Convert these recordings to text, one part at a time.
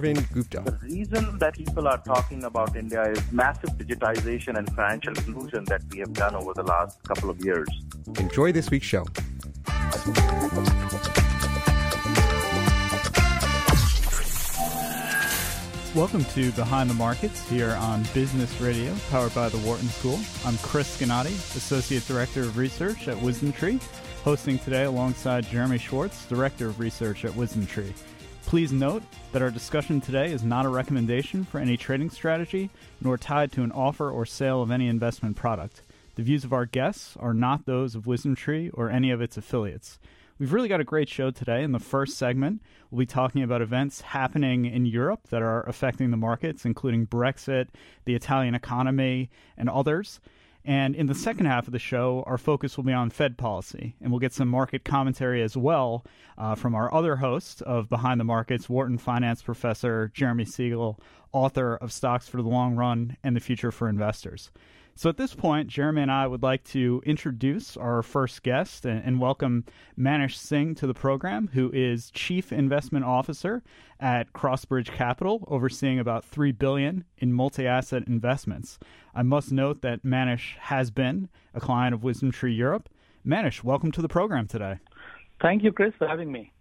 Arvind Gupta. The reason that people are talking about India is massive digitization and financial inclusion that we have done over the last couple of years. Enjoy this week's show. Welcome to Behind the Markets here on Business Radio, powered by the Wharton School. I'm Chris Gannatti, Associate Director of Research at WisdomTree, hosting today alongside Jeremy Schwartz, Director of Research at WisdomTree. Please note that our discussion today is not a recommendation for any trading strategy, nor tied to an offer or sale of any investment product. The views of our guests are not those of WisdomTree or any of its affiliates. We've really got a great show today. In the first segment, we'll be talking about events happening in Europe that are affecting the markets, including Brexit, the Italian economy, and others. And in the second half of the show, our focus will be on Fed policy, and we'll get some market commentary as well uh, from our other host of Behind the Markets, Wharton Finance Professor Jeremy Siegel, author of Stocks for the Long Run and the Future for Investors. So at this point, Jeremy and I would like to introduce our first guest and, and, welcome Manish Singh to the program, who is Chief Investment Officer at Crossbridge Capital, overseeing about three billion in multi-asset investments. I must note that Manish has been a client of WisdomTree Europe. Manish, welcome to the program today. Thank you, Chris, for having me.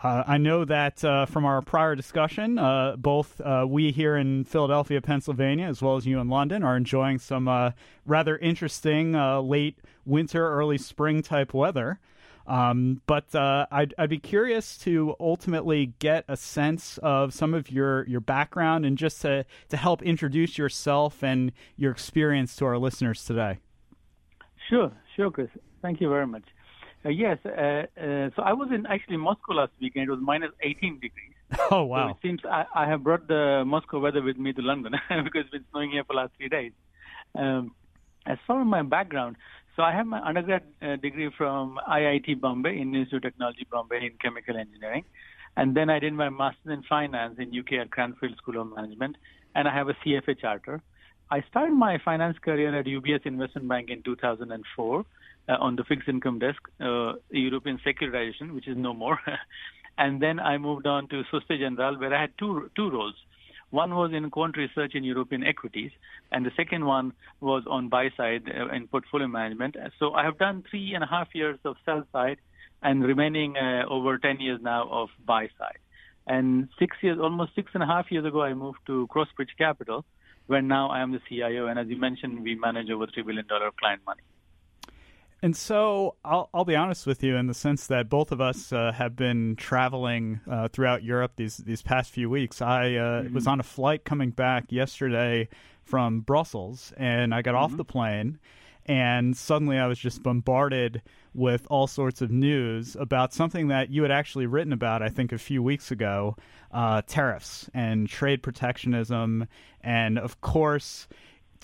Uh, I know that uh, from our prior discussion, uh, both uh, we here in Philadelphia, Pennsylvania, as well as you in London, are enjoying some uh, rather interesting uh, late winter, early spring type weather. Um, but I'd, I'd, be curious to ultimately get a sense of some of your, your background and just to, to help introduce yourself and your experience to our listeners today. Sure, sure, Chris. Thank you very much. Uh, yes. Uh, uh, so I was in actually Moscow last weekend. It was minus 18 degrees. Oh wow! So it seems I, I, have brought the Moscow weather with me to London because it's been snowing here for the last three days. Um, as far as my background, so I have my undergrad uh, degree from IIT Bombay, Indian Institute of Technology Bombay in chemical engineering, and then I did my master's in finance in UK at Cranfield School of Management, and I have a CFA charter. I started my finance career at UBS Investment Bank in 2004 uh, on the fixed income desk, uh, European securitization, which is no more. and then I moved on to Societe Generale, where I had two two roles. One was in quant research in European equities, and the second one was on buy side uh, in portfolio management. So I have done three and a half years of sell side, and remaining uh, over 10 years now of buy side. And six years, almost six and a half years ago, I moved to Crossbridge Capital, where now I am the CIO. And as you mentioned, we manage over three billion dollar client money. And so I'll, I'll be honest with you in the sense that both of us uh, have been traveling uh, throughout Europe these these past few weeks. I uh, mm-hmm. was on a flight coming back yesterday from Brussels, and I got mm-hmm. off the plane, and suddenly I was just bombarded with all sorts of news about something that you had actually written about, I think, a few weeks ago: uh, tariffs and trade protectionism, and of course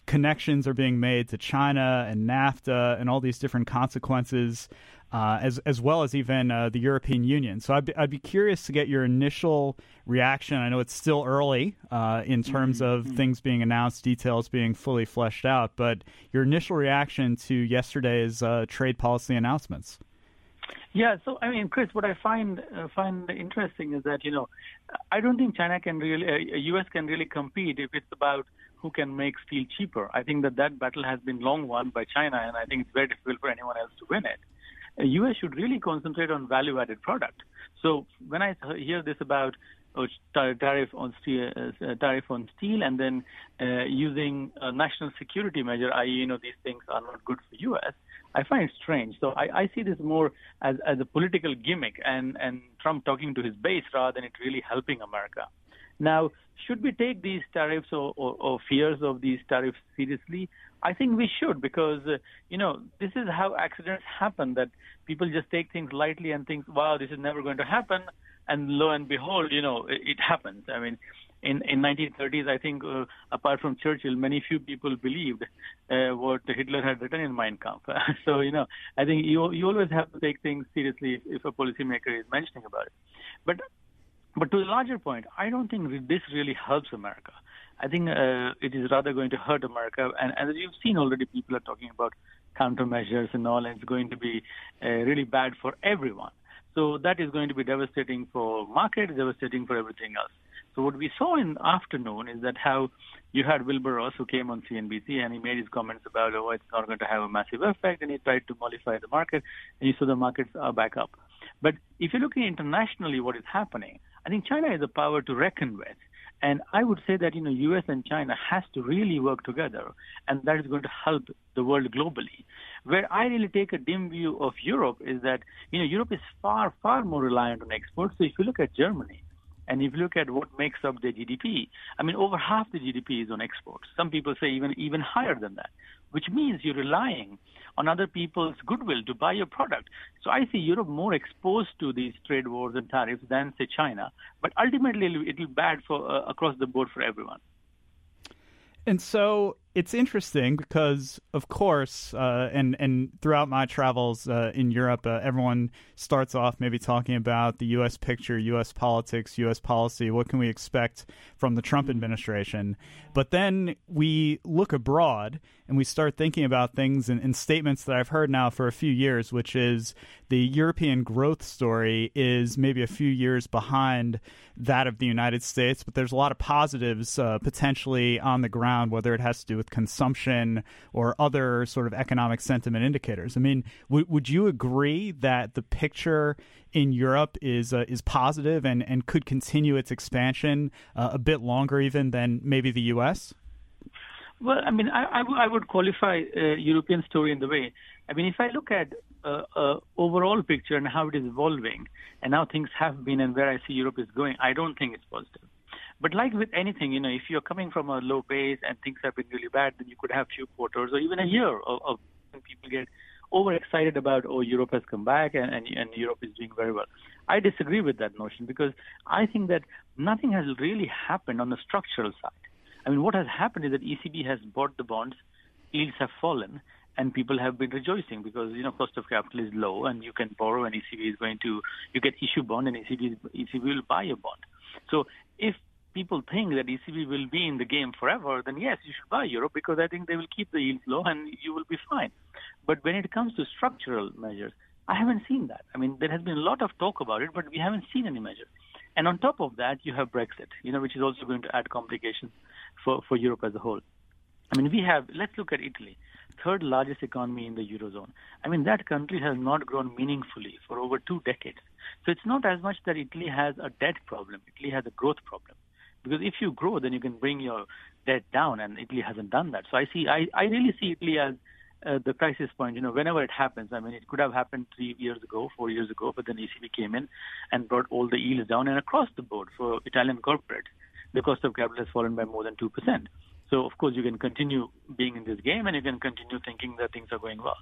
connections are being made to China and NAFTA and all these different consequences, uh, as as well as even uh, the European Union. So I'd be, I'd be curious to get your initial reaction. I know it's still early uh, in terms mm-hmm. of things being announced, details being fully fleshed out, but your initial reaction to yesterday's uh, trade policy announcements. Yeah, so I mean, Chris, what I find uh, find interesting is that you know, I don't think China can really, uh, U.S. can really compete if it's about who can make steel cheaper. I think that that battle has been long won by China, and I think it's very difficult for anyone else to win it. The U.S. should really concentrate on value-added product. So when I hear this about oh, tariff on steel, uh, tariff on steel, and then uh, using a national security measure, i.e., you know, these things are not good for U.S. I find it strange. So I, I see this more as, as a political gimmick, and and Trump talking to his base rather than it really helping America. Now, should we take these tariffs or, or, or fears of these tariffs seriously? I think we should because, uh, you know, this is how accidents happen that people just take things lightly and think, wow, this is never going to happen. and lo and behold, you know, it, it happens. I mean, in in 1930s, I think, uh, apart from Churchill, many few people believed uh, what Hitler had written in Mein Kampf. so you know, I think you you always have to take things seriously if, if a policymaker is mentioning about it. But but to the larger point, I don't think this really helps America. I think uh, it is rather going to hurt America. And, as you've seen already, people are talking about countermeasures and all, and it's going to be uh, really bad for everyone. So that is going to be devastating for market, devastating for everything else. So what we saw in the afternoon is that how you had Wilbur Ross who came on CNBC and he made his comments about oh it's not going to have a massive effect and he tried to mollify the market and you saw the markets are back up. But if you're looking internationally, what is happening? I think China has a power to reckon with. And I would say that you know U.S. and China has to really work together, and that is going to help the world globally. Where I really take a dim view of Europe is that you know Europe is far far more reliant on exports. So if you look at Germany, and if you look at what makes up their GDP, I mean, over half the GDP is on exports. Some people say even even higher than that, which means you're relying on other people's goodwill to buy your product. So I see Europe more exposed to these trade wars and tariffs than say China. But ultimately, it'll be bad for uh, across the board for everyone. And so it's interesting because, of course, uh, and and throughout my travels uh, in Europe, uh, everyone starts off maybe talking about the U.S. picture, U.S. politics, U.S. policy. What can we expect from the Trump administration? But then we look abroad and we start thinking about things and, and statements that I've heard now for a few years, which is the European growth story is maybe a few years behind that of the United States, but there's a lot of positives uh, potentially on the ground, whether it has to do with with consumption or other sort of economic sentiment indicators. I mean, w- would you agree that the picture in Europe is uh, is positive and, and could continue its expansion uh, a bit longer even than maybe the U.S.? Well, I mean, I, I, w- I would qualify uh, European story in the way. I mean, if I look at uh, uh, overall picture and how it is evolving, and how things have been, and where I see Europe is going, I don't think it's positive. But like with anything, you know, if you're coming from a low base and things have been really bad, then you could have few quarters or even a year of, of people get overexcited about oh Europe has come back and, and and Europe is doing very well. I disagree with that notion because I think that nothing has really happened on the structural side. I mean, what has happened is that ECB has bought the bonds, yields have fallen, and people have been rejoicing because you know cost of capital is low and you can borrow and ECB is going to you get issue bond and ECB ECB will buy a bond. So if people think that ECB will be in the game forever, then yes, you should buy Europe because I think they will keep the yields low and you will be fine. But when it comes to structural measures, I haven't seen that. I mean, there has been a lot of talk about it, but we haven't seen any measures. And on top of that, you have Brexit, you know, which is also going to add complications for, for Europe as a whole. I mean, we have, let's look at Italy, third largest economy in the Eurozone. I mean, that country has not grown meaningfully for over two decades. So it's not as much that Italy has a debt problem, Italy has a growth problem. Because if you grow, then you can bring your debt down, and Italy hasn't done that. So I see, I, I really see Italy as uh, the crisis point. You know, whenever it happens, I mean, it could have happened three years ago, four years ago, but then ECB came in and brought all the yields down, and across the board for Italian corporates, the cost of capital has fallen by more than two percent. So of course you can continue being in this game and you can continue thinking that things are going well.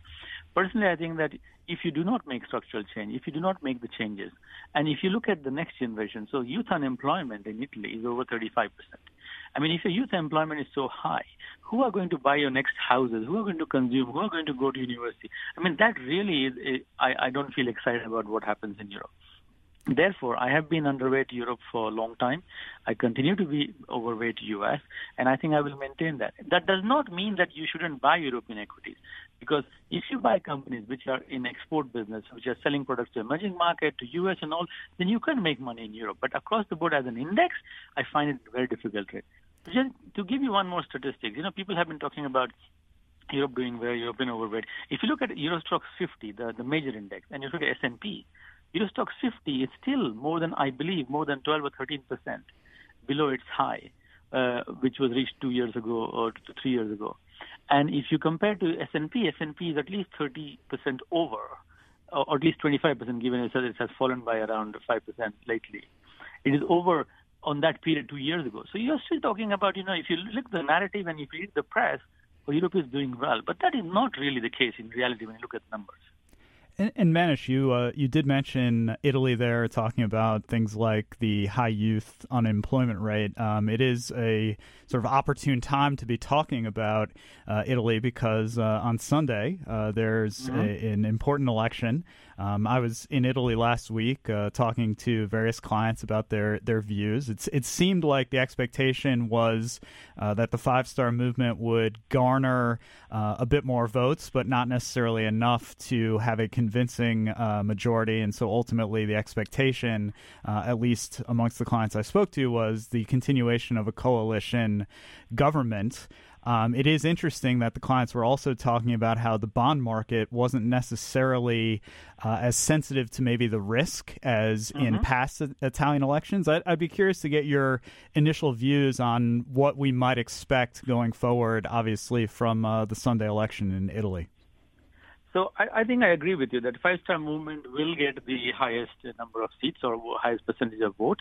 Personally, I think that if you do not make structural change, if you do not make the changes, and if you look at the next generation, so youth unemployment in Italy is over 35%. I mean, if your youth employment is so high, who are going to buy your next houses? Who are going to consume? Who are going to go to university? I mean, that really is, I, I don't feel excited about what happens in Europe. Therefore, I have been underweight Europe for a long time. I continue to be overweight US, and I think I will maintain that. That does not mean that you shouldn't buy European equities, because if you buy companies which are in export business, which are selling products to emerging market, to US and all, then you can make money in Europe. But across the board as an index, I find it very difficult. Just to give you one more statistic, you know, people have been talking about Europe doing well, European overweight. If you look at Euro Stoxx 50, the, the major index, and you look at S&P, Euro Stoxx 50 is still more than, I believe, more than 12 or 13 percent below its high, uh, which was reached two years ago or three years ago. And if you compare to S&P, S&P is at least 30 percent over, or at least 25 percent, given it has fallen by around 5 percent lately. It is over on that period two years ago. So you're still talking about, you know, if you look at the narrative and if you read the press, well, Europe is doing well, but that is not really the case in reality when you look at numbers. And, and Manish, you uh, you did mention Italy there, talking about things like the high youth unemployment rate. Um, it is a sort of opportune time to be talking about uh, Italy because uh, on Sunday uh, there's mm-hmm. a, an important election. Um, I was in Italy last week uh, talking to various clients about their, their views. It's, it seemed like the expectation was uh, that the Five Star Movement would garner a bit more votes, but not necessarily enough to have a convincing uh, majority. And so ultimately, the expectation, uh, at least amongst the clients I spoke to, was the continuation of a coalition government. Um, it is interesting that the clients were also talking about how the bond market wasn't necessarily uh, as sensitive to maybe the risk as mm-hmm. in past Italian elections. I'd, I'd, be curious to get your initial views on what we might expect going forward, obviously, from uh, the Sunday election in Italy. So I, I, think I agree with you that Five Star Movement will get the highest number of seats or highest percentage of vote,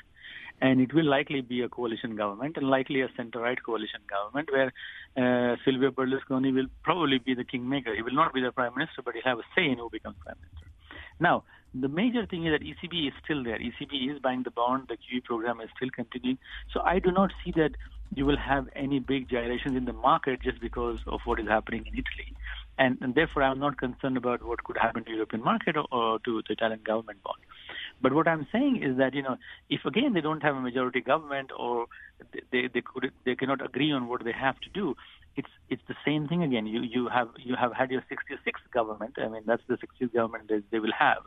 and it will likely be a coalition government and likely a center-right coalition government where uh, Silvio Berlusconi will probably be the kingmaker. He will not be the prime minister, but he'll have a say in who becomes prime minister. Now, the major thing is that ECB is still there. ECB is buying the bond. The QE program is still continuing. So I do not see that you will have any big gyrations in the market just because of what is happening in Italy and, and therefore I'm not concerned about what could happen to European market or, or to the Italian government bond. But what I'm saying is that you know if again they don't have a majority government or they they could they cannot agree on what they have to do, it's it's the same thing again. You you have you have had your 66th government. I mean that's the 60th government that they will have,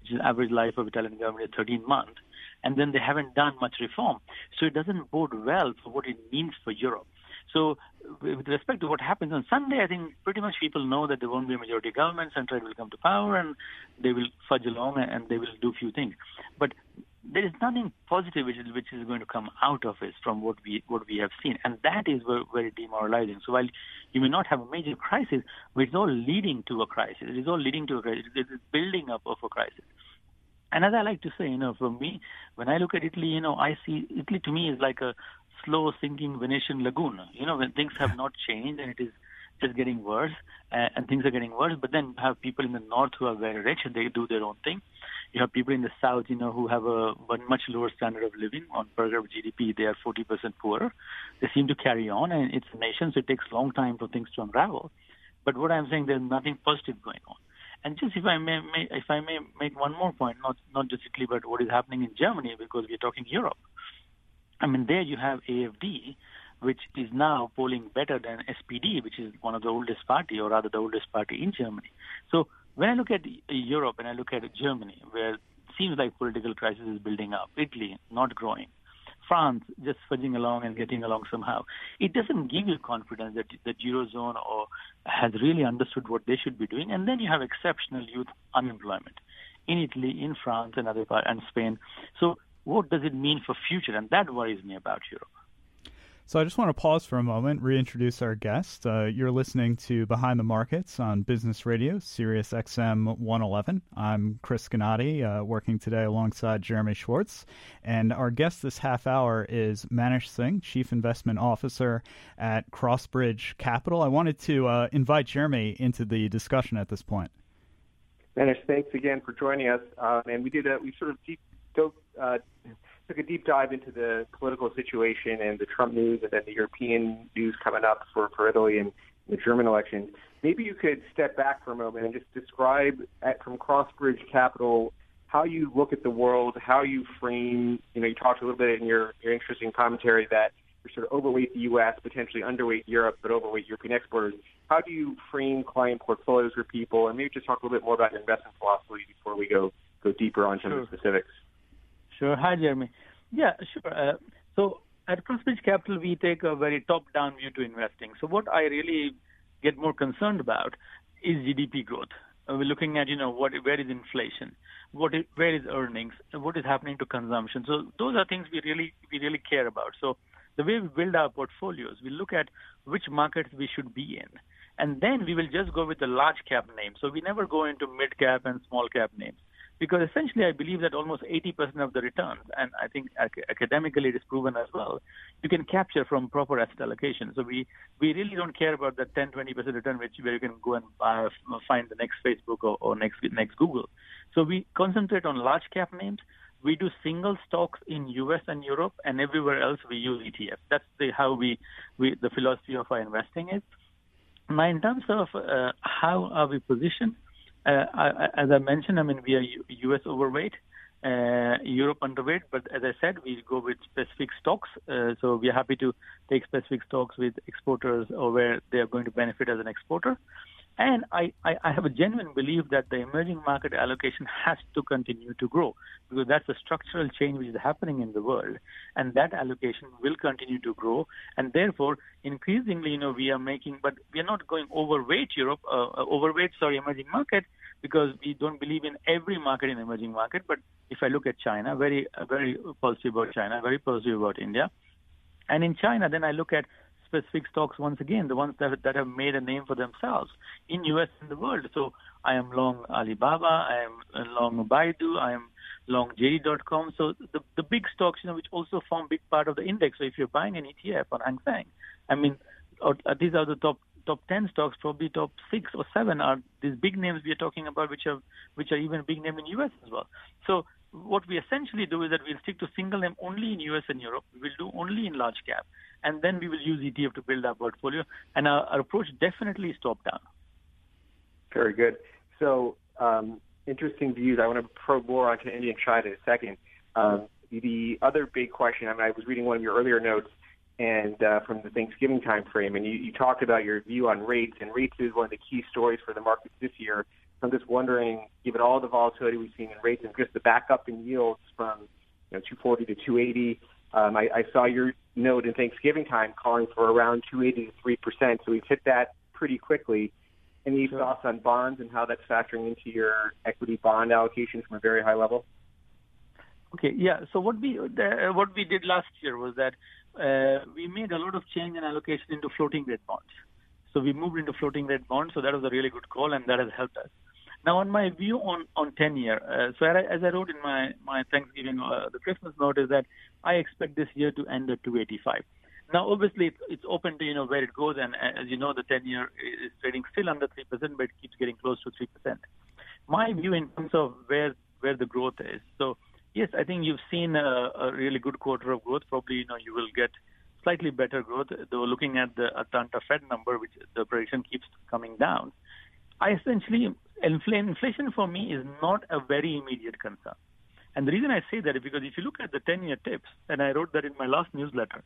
which is average life of Italian government is 13 months, and then they haven't done much reform. So it doesn't bode well for what it means for Europe. So, with respect to what happens on Sunday, I think pretty much people know that there won't be a majority government, central will come to power, and they will fudge along and they will do a few things. But there is nothing positive which is, which is going to come out of it from what we what we have seen, and that is very, very demoralizing. So while you may not have a major crisis, it's all leading to a crisis. It is all leading to a crisis. It is building up of a crisis. And as I like to say, you know, for me, when I look at Italy, you know, I see Italy to me is like a slow sinking Venetian lagoon. You know, when things have not changed and it is just getting worse, uh, and things are getting worse. But then you have people in the north who are very rich and they do their own thing. You have people in the south, you know, who have a, much lower standard of living on per capita GDP. They are 40% poorer. They seem to carry on, and it's a nation, so it takes a long time for things to unravel. But what I'm saying, there's nothing positive going on. And just if I may, may, if I may make one more point, not not just but what is happening in Germany, because we're talking Europe. I mean, there you have AFD, which is now polling better than SPD, which is one of the oldest party, or rather the oldest party in Germany. So when I look at Europe and I look at Germany, where it seems like political crisis is building up, Italy not growing, France just fudging along and getting along somehow, it doesn't give you confidence that the eurozone or has really understood what they should be doing. And then you have exceptional youth unemployment in Italy, in France, and other parts, and Spain. So what does it mean for future? And that worries me about Europe. So I just want to pause for a moment, reintroduce our guest. Uh, you're listening to Behind the Markets on Business Radio, Sirius XM 111. I'm Chris Gannatti, uh, working today alongside Jeremy Schwartz. And our guest this half hour is Manish Singh, Chief Investment Officer at Crossbridge Capital. I wanted to uh, invite Jeremy into the discussion at this point. Manish, thanks again for joining us. Um, and we did a, we sort of deep dove, uh, took a deep dive into the political situation and the Trump news and then the European news coming up for, for Italy and the German elections. Maybe you could step back for a moment and just describe at, from Crossbridge Capital how you look at the world, how you frame, you know, you talked a little bit in your, your interesting commentary that you're sort of overweight the U.S., potentially underweight Europe, but overweight European exporters. How do you frame client portfolios for people? And maybe just talk a little bit more about your investment philosophy before we go go deeper on some sure. of the specifics. Sure. Hi, Jeremy. Yeah, sure. Uh, so at Crossbridge Capital, we take a very top-down view to investing. So what I really get more concerned about is GDP growth. Uh, we're looking at, you know, what where is inflation, what is, where is earnings, what is happening to consumption. So those are things we really we really care about. So the way we build our portfolios, we look at which markets we should be in, and then we will just go with the large cap names. So we never go into mid cap and small cap names because essentially I believe that almost 80% of the returns, and I think ac- academically it is proven as well, you can capture from proper asset allocation. So we, we really don't care about that 10, 20% return which where you can go and find the next Facebook or, or next next Google. So we concentrate on large cap names. We do single stocks in US and Europe, and everywhere else we use ETF. That's the how we, we the philosophy of our investing is. Now, in terms of uh, how are we positioned, I, as I mentioned, I mean we are U- US overweight. Uh, Europe underweight, but as I said, we go with specific stocks. Uh, so we are happy to take specific stocks with exporters or where they are going to benefit as an exporter. And I, I, I, have a genuine belief that the emerging market allocation has to continue to grow because that's a structural change which is happening in the world. And that allocation will continue to grow. And therefore, increasingly, you know, we are making, but we are not going overweight Europe, uh, uh overweight, sorry, emerging market because we don't believe in every market in emerging market. But if I look at China, very, very positive about China, very positive about India. And in China, then I look at specific stocks once again, the ones that that have made a name for themselves in US and the world. So I am long Alibaba, I am long Baidu, I am long JD.com. So the the big stocks, you know, which also form big part of the index. So if you're buying an ETF on Hang Seng, I mean, uh, these are the top top 10 stocks, probably top six or seven are these big names we are talking about, which are which are even a big name in US as well. So what we essentially do is that we'll stick to single name only in US and Europe. We'll do only in large cap, and then we will use ETF to build our portfolio. And our, our approach definitely is top down. Very good. So um, interesting views. I want to probe more onto India and China in a second. Um, the other big question. I mean, I was reading one of your earlier notes and uh, from the Thanksgiving time frame, and you, you talked about your view on rates, and rates is one of the key stories for the markets this year. I'm just wondering, given all the volatility we've seen in rates and just the backup in yields from you know 240 to 280, um, I, I saw your note in Thanksgiving time calling for around 280 to 3 percent. So we've hit that pretty quickly. Any sure. thoughts on bonds and how that's factoring into your equity bond allocation from a very high level? Okay, yeah. So what we the, what we did last year was that uh, we made a lot of change in allocation into floating rate bonds. So we moved into floating rate bonds. So that was a really good call, and that has helped us. Now, on my view on on 10 year, uh, so as I wrote in my my Thanksgiving, uh, the Christmas note is that I expect this year to end at 285. Now, obviously, it's, it's open to you know where it goes, and uh, as you know, the 10 year is trading still under three percent, but it keeps getting close to three percent. My view in terms of where where the growth is. So Yes, I think you've seen a, a really good quarter of growth. Probably, you know, you will get slightly better growth. Though looking at the Atlanta Fed number, which the prediction keeps coming down, I essentially inflation for me is not a very immediate concern. And the reason I say that is because if you look at the 10-year TIPS, and I wrote that in my last newsletter,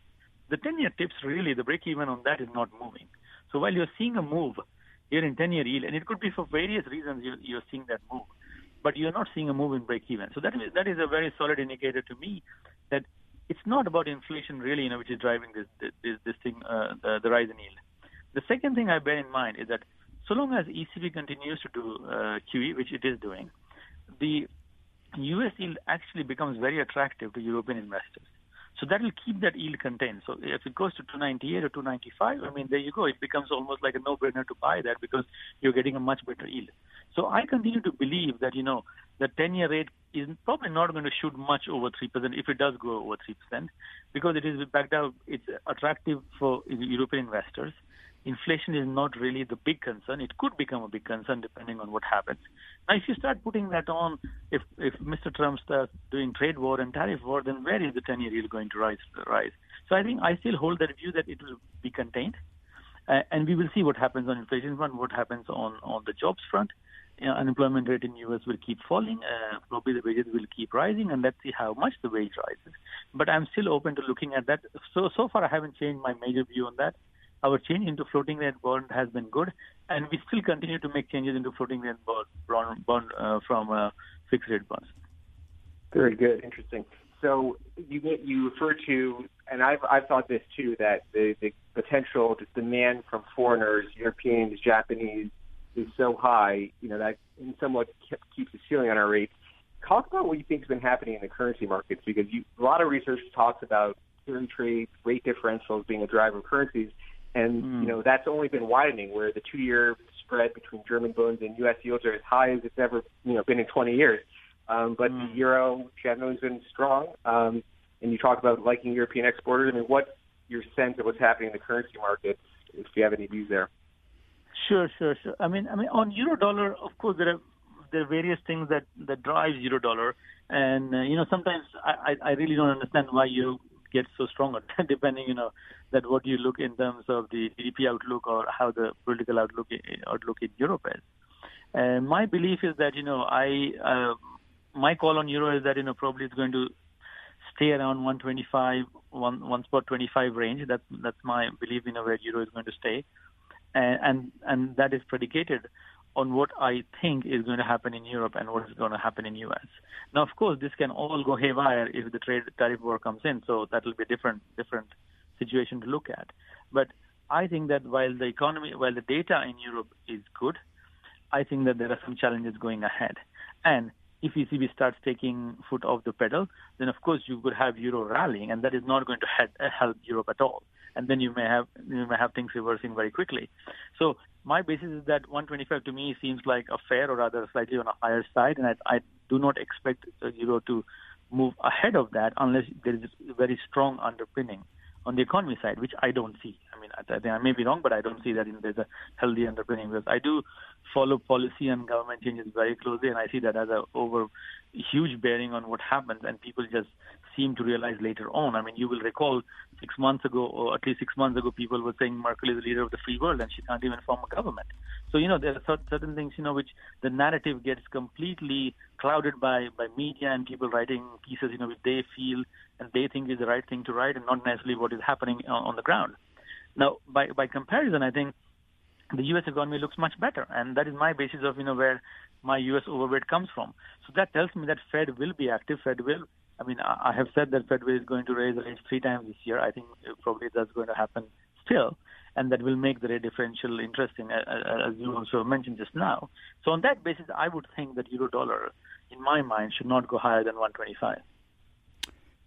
the 10-year TIPS really the break even on that is not moving. So while you're seeing a move here in 10-year yield, and it could be for various reasons you're, you're seeing that move but you're not seeing a move in break even. So that is that is a very solid indicator to me that it's not about inflation really, you know, which is driving this this this thing, uh, the, the rise in yield. The second thing I bear in mind is that so long as ECB continues to do uh, QE, which it is doing, the US yield actually becomes very attractive to European investors. So that will keep that yield contained. So if it goes to 298 or 295, I mean, there you go. It becomes almost like a no-brainer to buy that because you're getting a much better yield. So I continue to believe that, you know, the 10-year rate is probably not going to shoot much over 3% if it does go over 3% because it is backed out. It's attractive for European investors inflation is not really the big concern. It could become a big concern depending on what happens. Now, if you start putting that on, if if Mr. Trump starts doing trade war and tariff war, then where is the 10-year yield going to rise? Rise. So I think I still hold that view that it will be contained, uh, and we will see what happens on inflation front, what happens on on the jobs front. You know, unemployment rate in U.S. will keep falling. Uh, probably the wages will keep rising, and let's see how much the wage rises. But I'm still open to looking at that. So so far, I haven't changed my major view on that our change into floating rate bond has been good, and we still continue to make changes into floating rate bond, bond uh, from uh, fixed rate bonds. Very good, interesting. So you you refer to, and I've I've thought this too that the the potential demand from foreigners, Europeans, Japanese, is so high. You know that in somewhat keeps the ceiling on our rates. Talk about what you think has been happening in the currency markets because you, a lot of research talks about carry trade rate differentials being a driver of currencies. And mm. you know that's only been widening, where the two-year spread between German bonds and U.S. yields are as high as it's ever you know been in 20 years. um, but mm. the euro generally has been strong. Um, and you talk about liking European exporters. I mean, what's your sense of what's happening in the currency markets? If you have any views there. Sure, sure, sure. I mean, I mean, on euro dollar, of course, there are there are various things that that drives euro dollar, and uh, you know, sometimes I I really don't understand why you get so strong, depending, you know, that what you look in terms of the GDP outlook or how the political outlook outlook in Europe is. And my belief is that you know I uh, my call on euro is that you know probably it's going to stay around 125, one one spot 25 range. That's that's my belief in you know, where euro is going to stay, and and, and that is predicated on what I think is going to happen in Europe and what is going to happen in US. Now, of course, this can all go haywire if the trade tariff war comes in, so that will be a different different situation to look at. But I think that while the economy, while the data in Europe is good, I think that there are some challenges going ahead. And if ECB starts taking foot off the pedal, then of course you could have euro rallying, and that is not going to help Europe at all. And then you may have you may have things reversing very quickly. So my basis is that 125 to me seems like a fair or rather slightly on a higher side, and I, I do not expect euro to move ahead of that unless there is a very strong underpinning on the economy side, which I don't see. I mean, I, I may be wrong, but I don't see that there's a healthy underpinning because I do follow policy and government changes very closely, and I see that as a over huge bearing on what happens, and people just seem to realize later on. I mean, you will recall six months ago, or at least six months ago, people were saying Merkel is the leader of the free world, and she can't even form a government. So you know, there are certain things you know which the narrative gets completely clouded by by media and people writing pieces, you know, which they feel and they think is the right thing to write, and not necessarily what is happening on, on the ground. Now, by by comparison, I think the U.S. economy looks much better, and that is my basis of you know where my U.S. overweight comes from. So that tells me that Fed will be active. Fed will. I mean, I have said that Fed is going to raise rates three times this year. I think probably that's going to happen still, and that will make the rate differential interesting, as you also mentioned just now. So on that basis, I would think that euro dollar, in my mind, should not go higher than 125.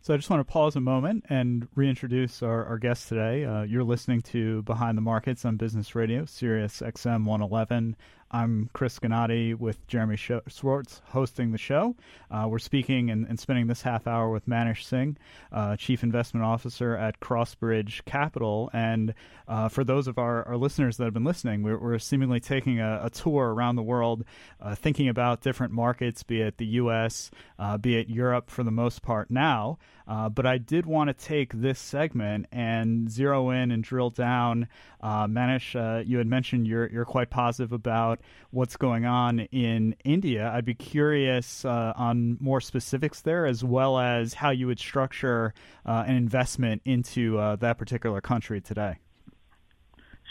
So I just want to pause a moment and reintroduce our, our guest today. Uh, you're listening to Behind the Markets on Business Radio, Sirius XM 111. I'm Chris Gannatti with Jeremy Schwartz hosting the show. Uh, we're speaking and, and, spending this half hour with Manish Singh, uh, Chief Investment Officer at Crossbridge Capital. And uh, for those of our, our, listeners that have been listening, we're, we're seemingly taking a, a, tour around the world, uh, thinking about different markets, be it the U.S., uh, be it Europe for the most part now. Uh, but I did want to take this segment and zero in and drill down. Manish, you had mentioned you're, you're quite positive about what's going on in India. I'd be curious uh, on more specifics there, as well as how you would structure uh, an investment into uh, that particular country today.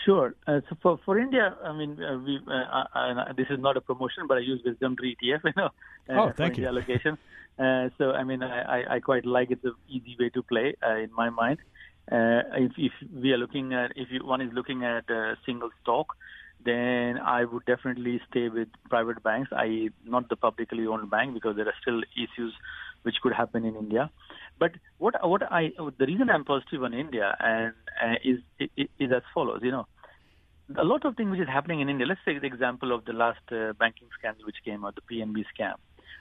Sure. Uh, so for, for India, I mean, uh, we, uh, this is not a promotion, but I use Wisdom Tree ETF, you know, oh, thank you. allocation. so, I mean, I, I quite like. It's an easy way to play in my mind. if, if we are looking at, if you, one is looking at a single stock, then I would definitely stay with private banks, i.e., not the publicly owned bank, because there are still issues which could happen in India. But what what I the reason I'm positive on India and uh, is, is is as follows. You know, a lot of things which is happening in India. Let's take the example of the last uh, banking scandal which came out, the PNB scam.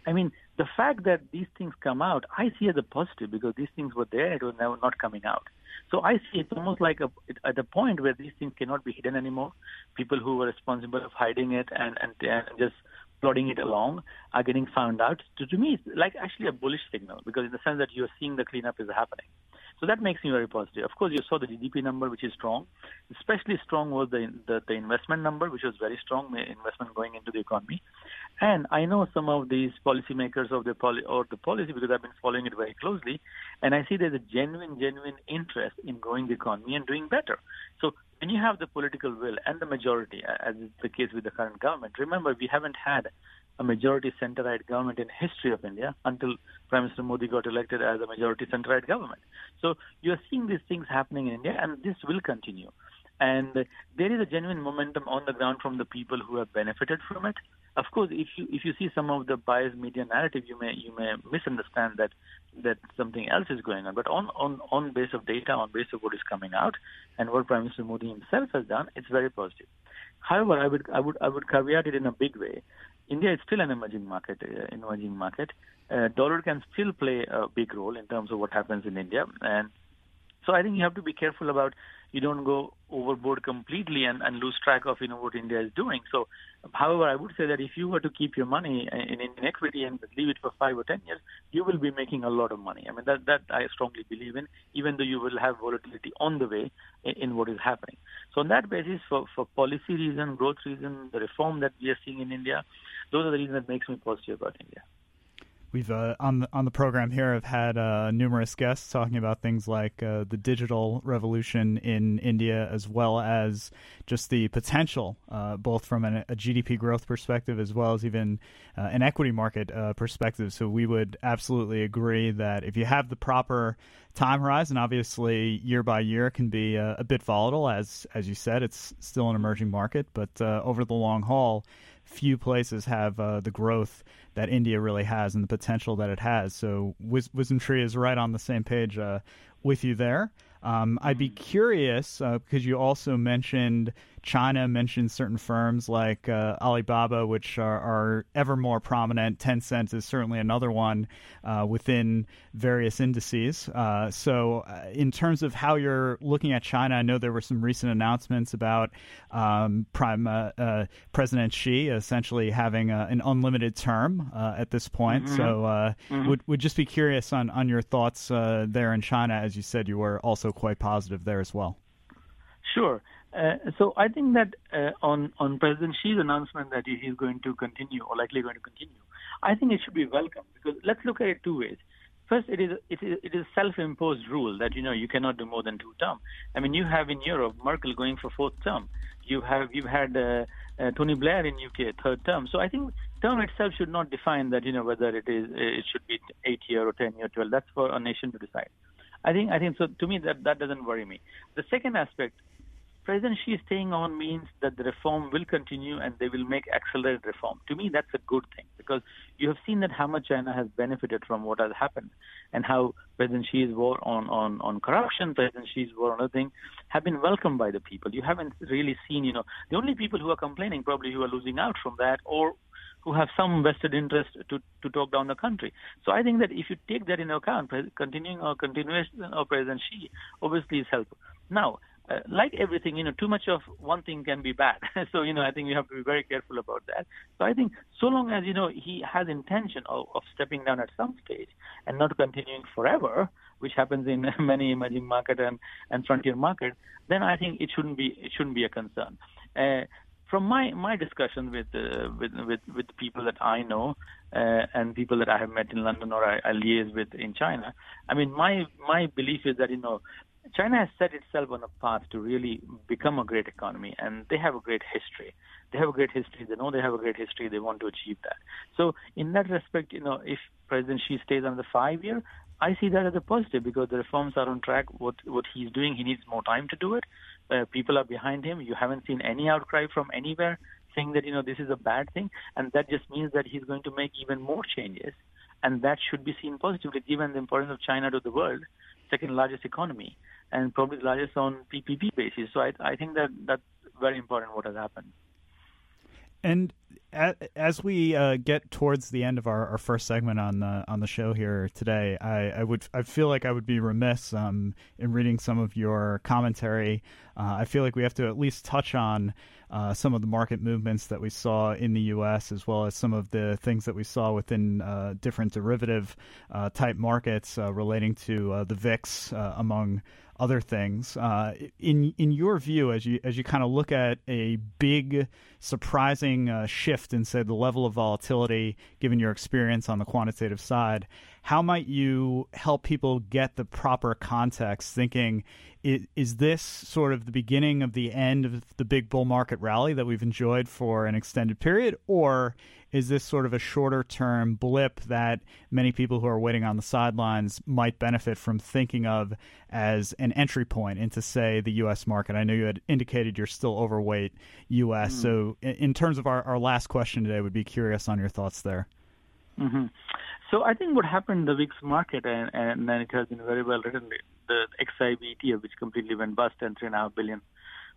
I mean, the fact that these things come out, I see as a positive because these things were there, it was never not coming out. So I see it's almost like a, at a point where these things cannot be hidden anymore. People who were responsible of hiding it and, and, and just plodding it along are getting found out. To, to me, it's like actually a bullish signal because in the sense that you're seeing the cleanup is happening. So that makes me very positive. Of course, you saw the GDP number, which is strong. Especially strong was the, the, the investment number, which was very strong, investment going into the economy. And I know some of these policymakers of the poli- or the policy because I've been following it very closely, and I see there's a genuine, genuine interest in growing the economy and doing better. So when you have the political will and the majority, as is the case with the current government, remember we haven't had a majority center-right government in history of India until Prime Minister Modi got elected as a majority center-right government. So you're seeing these things happening in India, and this will continue. And there is a genuine momentum on the ground from the people who have benefited from it. Of course, if you if you see some of the biased media narrative, you may you may misunderstand that that something else is going on. But on on on base of data, on base of what is coming out, and what Prime Minister Modi himself has done, it's very positive. However, I would I would I would caveat it in a big way India is still an emerging market. Uh, emerging market. Uh, dollar can still play a big role in terms of what happens in India, and so I think you have to be careful about you don't go overboard completely and, and lose track of you know what India is doing. So, however, I would say that if you were to keep your money in, in equity and leave it for five or ten years, you will be making a lot of money. I mean that that I strongly believe in, even though you will have volatility on the way in, in what is happening. So on that basis, for for policy reason, growth reason, the reform that we are seeing in India, those are the reasons that makes me positive about India. We've uh, on the on the program here have had uh, numerous guests talking about things like uh, the digital revolution in India, as well as just the potential, uh, both from an, a GDP growth perspective as well as even uh, an equity market uh, perspective. So we would absolutely agree that if you have the proper time horizon, obviously year by year can be a bit volatile, as as you said, it's still an emerging market, but over the long haul few places have the growth that India really has and the potential that it has. So Wis- Wisdom Tree is right on the same page uh, with you there. Um, I'd be mm. curious uh, because you also mentioned China, mentions certain firms like uh, Alibaba, which are, are, ever more prominent. Tencent is certainly another one uh, within various indices. Uh, so, uh, in terms of how you're looking at China, I know there were some recent announcements about um, Prime uh, President Xi essentially having a, an unlimited term at this point. Mm-hmm. So, mm-hmm. would would just be curious on on your thoughts there in China, as you said you were also quite positive there as well. Sure. Uh, so I think that uh, on on President Xi's announcement that he is going to continue or likely going to continue, I think it should be welcome because let's look at it two ways. First, it is it is it is self-imposed rule that you know you cannot do more than two terms. I mean, you have in Europe Merkel going for fourth term. You have you've had uh, uh, Tony Blair in UK third term. So I think term itself should not define that you know whether it is it should be eight year or ten year, twelve. That's for a nation to decide. I think I think so. To me, that that doesn't worry me. The second aspect, President Xi staying on means that the reform will continue and they will make accelerated reform. To me, that's a good thing because you have seen that how much China has benefited from what has happened and how President Xi's war on, on, on corruption, President Xi's war on other things have been welcomed by the people. You haven't really seen, you know, the only people who are complaining probably who are losing out from that or who have some vested interest to, to talk down the country. So I think that if you take that into account, continuing or continuation of President Xi obviously is helpful. Now, uh, like everything, you know, too much of one thing can be bad. so, you know, I think you have to be very careful about that. So I think so long as, you know, he has intention of, of stepping down at some stage and not continuing forever, which happens in many emerging market and, and frontier market, then I think it shouldn't be it shouldn't be a concern. Uh, from my my discussion with uh, with with with people that I know uh, and people that I have met in London or I, I liaise with in China, I mean my my belief is that you know China has set itself on a path to really become a great economy, and they have a great history. They have a great history. They know they have a great history. They want to achieve that. So, in that respect, you know, if President Xi stays on the five year, I see that as a positive because the reforms are on track. What what he's doing, he needs more time to do it. Uh, people are behind him. You haven't seen any outcry from anywhere saying that you know this is a bad thing, and that just means that he's going to make even more changes, and that should be seen positively given the importance of China to the world, second largest economy, and probably the largest on PPP basis. So I I think that that's very important what has happened. And as we uh, get towards the end of our, our, first segment on the on the show here today, I, I, would I feel like I would be remiss um, in reading some of your commentary. Uh, I feel like we have to at least touch on uh, some of the market movements that we saw in the U.S. as well as some of the things that we saw within uh, different derivative uh, type markets uh, relating to the VIX, among other things. Uh, in in your view, as you as you kind of look at a big, surprising uh, shift in say the level of volatility, given your experience on the quantitative side, how might you help people get the proper context? Thinking, is, is this sort of the beginning of the end of the big bull market rally that we've enjoyed for an extended period, or is this sort of a shorter term blip that many people who are waiting on the sidelines might benefit from thinking of as an entry point into, say, the U.S. market? I know you had indicated you're still overweight U.S. Mm. So, in terms of our, our last question today, would be curious on your thoughts there. Mm-hmm. So I think what happened in the VIX market, and, and then it has been very well written, the XIV which completely went bust and three and a half billion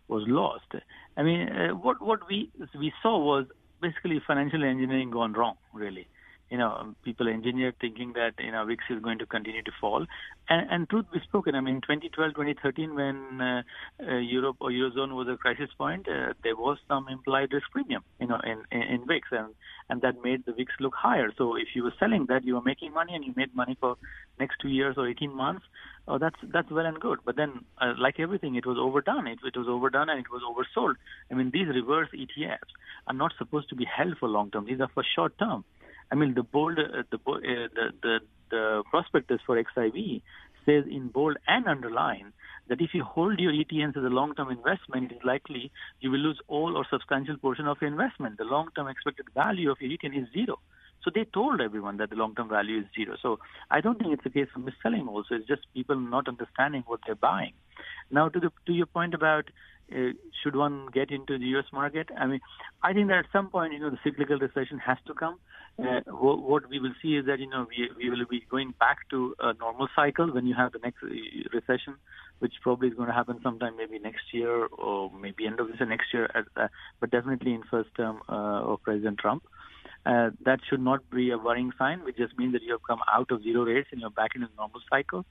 was lost. I mean, uh, what what we we saw was basically financial engineering gone wrong, really you know, people engineered thinking that, you know, VIX is going to continue to fall. And, and truth be spoken, I mean, 2012, 2013, when uh, uh, Europe or Eurozone was a crisis point, uh, there was some implied risk premium, you know, in, in, in VIX, and, and that made the VIX look higher. So if you were selling that, you were making money and you made money for next two years or 18 months, oh, that's that's well and good. But then, uh, like everything, it was overdone. It, it was overdone and it was oversold. I mean, these reverse ETFs are not supposed to be held for long term. These are for short term. I mean, the bold, uh, the, uh, the, the, the prospectus for XIV says in bold and underline that if you hold your ETNs as a long-term investment, it is likely you will lose all or substantial portion of your investment. The long-term expected value of your ETN is zero. So they told everyone that the long-term value is zero. So I don't think it's a case of mis-selling. Also, it's just people not understanding what they're buying. Now, to the to your point about uh, should one get into the U.S. market? I mean, I think that at some point, you know, the cyclical recession has to come. Uh, what, we will see is that, you know, we, we will be going back to a normal cycle when you have the next uh, recession, which probably is going to happen sometime maybe next year or maybe end of this year, next year, uh, but definitely in first term uh, of President Trump. Uh, that should not be a worrying sign, which just means that you have come out of zero rates and you're back in a normal cycle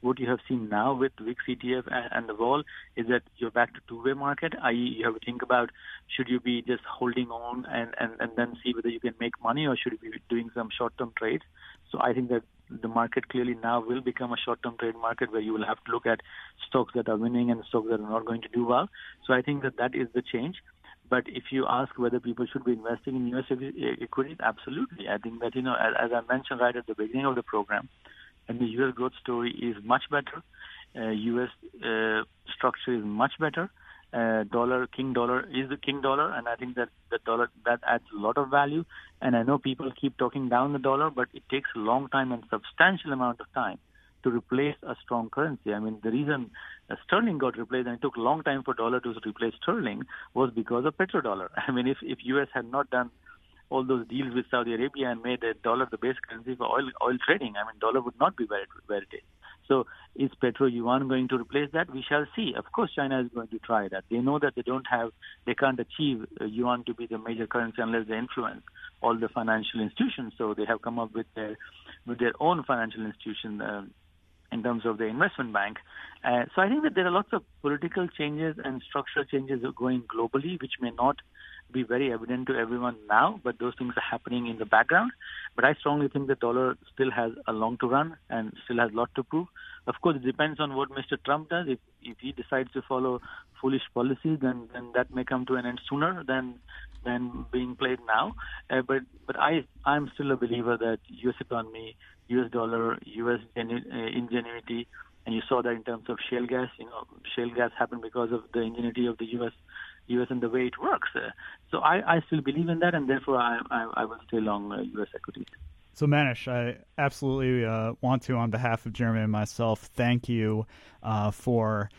what you have seen now with VIX ETF and, and the vol is that you're back to two-way market, i.e. you have to think about should you be just holding on and, and, and then see whether you can make money or should you be doing some short-term trades. So I think that the market clearly now will become a short-term trade market where you will have to look at stocks that are winning and stocks that are not going to do well. So I think that that is the change. But if you ask whether people should be investing in U.S. equities, absolutely. I think that, you know, as, as I mentioned right at the beginning of the program, and the U.S. growth story is much better. Uh, U.S. Uh, structure is much better. Uh, dollar, king dollar is the king dollar, and I think that the dollar that adds a lot of value. And I know people keep talking down the dollar, but it takes a long time and substantial amount of time to replace a strong currency. I mean, the reason sterling got replaced and it took a long time for dollar to replace sterling was because of petrodollar. I mean, if if U.S. had not done all those deals with Saudi Arabia and made the dollar the base currency for oil oil trading. I mean, dollar would not be where it, where it is. So is petro yuan going to replace that? We shall see. Of course, China is going to try that. They know that they don't have, they can't achieve uh, yuan to be the major currency unless they influence all the financial institutions. So they have come up with their with their own financial institution. Uh, in terms of the investment bank. Uh, so I think that there are lots of political changes and structural changes going globally, which may not be very evident to everyone now, but those things are happening in the background. But I strongly think the dollar still has a long to run and still has a lot to prove. Of course, it depends on what Mr. Trump does. If if he decides to follow foolish policies, then then that may come to an end sooner than than being played now. Uh, but but I I'm still a believer that U.S. economy, U.S. dollar, U.S. Uh, ingenuity, and you saw that in terms of shale gas. You know, shale gas happened because of the ingenuity of the U.S. U.S. and the way it works. Uh, so I, I still believe in that, and therefore I, I, I will stay long uh, U.S. equities. So, Manish, I absolutely uh, want to, on behalf of Jeremy and myself, thank you uh, for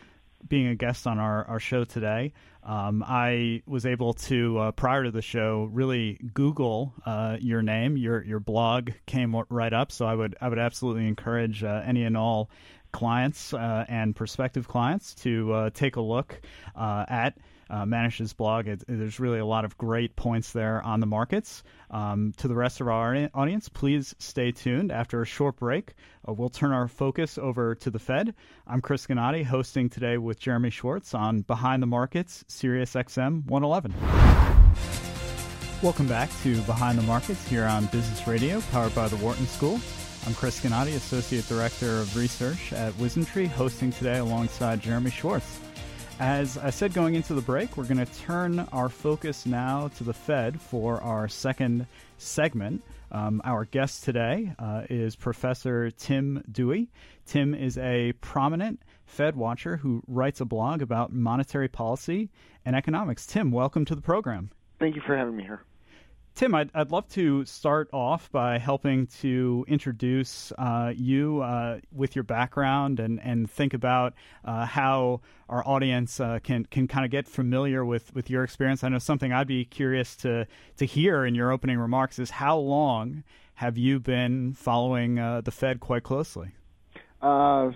being a guest on our, our show today. Um, I was able to, uh, prior to the show, really Google uh, your name. Your your blog came right up, so I would I would absolutely encourage uh, any and all clients uh, and prospective clients to uh, take a look uh, at uh, Manish's blog. It, there's really a lot of great points there on the markets. Um, to the rest of our audience, please stay tuned. After a short break, uh, we'll turn our focus over to the Fed. I'm Chris Gannatti, hosting today with Jeremy Schwartz on Behind the Markets, Sirius XM 111. Welcome back to Behind the Markets here on Business Radio, powered by the Wharton School. I'm Chris Gannatti, Associate Director of Research at WisdomTree, hosting today alongside Jeremy Schwartz. As I said going into the break, we're going to turn our focus now to the Fed for our second segment. Um, our guest today uh, is Professor Tim Duy. Tim is a prominent Fed watcher who writes a blog about monetary policy and economics. Tim, welcome to the program. Thank you for having me here. Tim, I'd, I'd love to start off by helping to introduce uh, you uh, with your background and, and think about uh, how our audience uh, can can kind of get familiar with, with your experience. I know something I'd be curious to to hear in your opening remarks is how long have you been following uh, the Fed quite closely? Uh,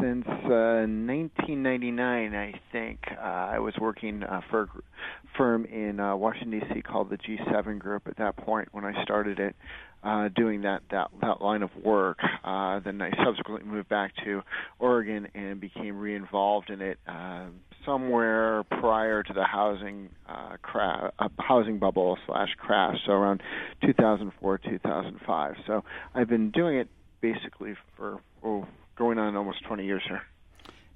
since uh, 1999, I think uh, I was working uh, for a firm in uh, Washington D.C. called the G7 Group. At that point, when I started it, uh, doing that that that line of work, uh, then I subsequently moved back to Oregon and became re-involved in it uh, somewhere prior to the housing uh, crash, uh, housing bubble slash crash, so around 2004 2005. So I've been doing it basically for oh, going on almost 20 years here.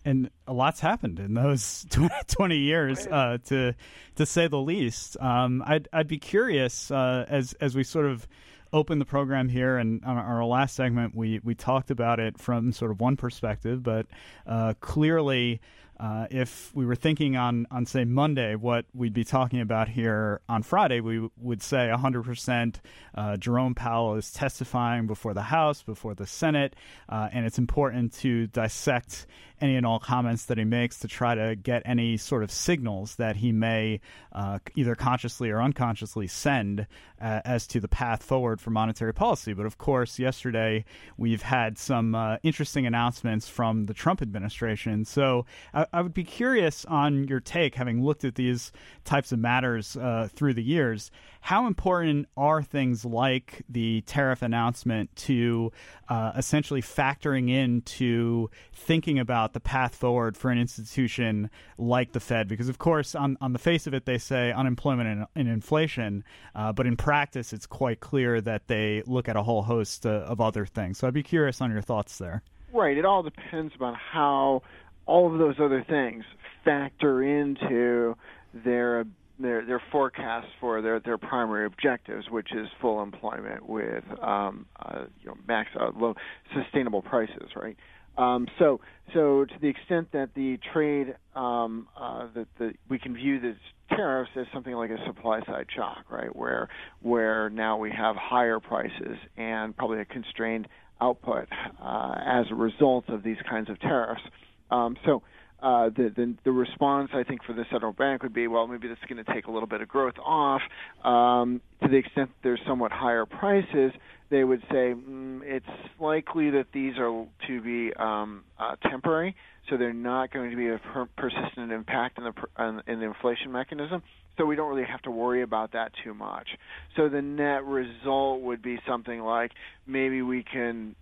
And a lot's happened in those 20 years, uh, to to say the least. Um, I'd I'd be curious uh, as as we sort of open the program here, and on our last segment, we we talked about it from sort of one perspective, but uh, clearly uh, if we were thinking on, on, say, Monday, what we'd be talking about here on Friday, we would say 100% uh, Jerome Powell is testifying before the House, before the Senate, uh, and it's important to dissect any and all comments that he makes to try to get any sort of signals that he may uh, either consciously or unconsciously send uh, as to the path forward for monetary policy. But of course, yesterday we've had some uh, interesting announcements from the Trump administration. So I would be curious on your take, having looked at these types of matters uh, through the years. How important are things like the tariff announcement to uh, essentially factoring into thinking about the path forward for an institution like the Fed? Because, of course, on, on the face of it, they say unemployment and, and inflation, uh, but in practice, it's quite clear that they look at a whole host uh, of other things. So I'd be curious on your thoughts there. Right. It all depends on how all of those other things factor into their their their forecasts for their their primary objectives, which is full employment with um, uh, you know max uh, low sustainable prices, right? Um, so so to the extent that the trade um, uh, that the we can view this tariffs as something like a supply side shock, right? Where where now we have higher prices and probably a constrained output uh, as a result of these kinds of tariffs. Um, so uh, the, the, the response I think for the central bank would be, well, maybe this is going to take a little bit of growth off. Um, to the extent there's somewhat higher prices, they would say mm, it's likely that these are to be um, uh, temporary, so they're not going to be a per- persistent impact in the in the inflation mechanism. So we don't really have to worry about that too much. So the net result would be something like maybe we can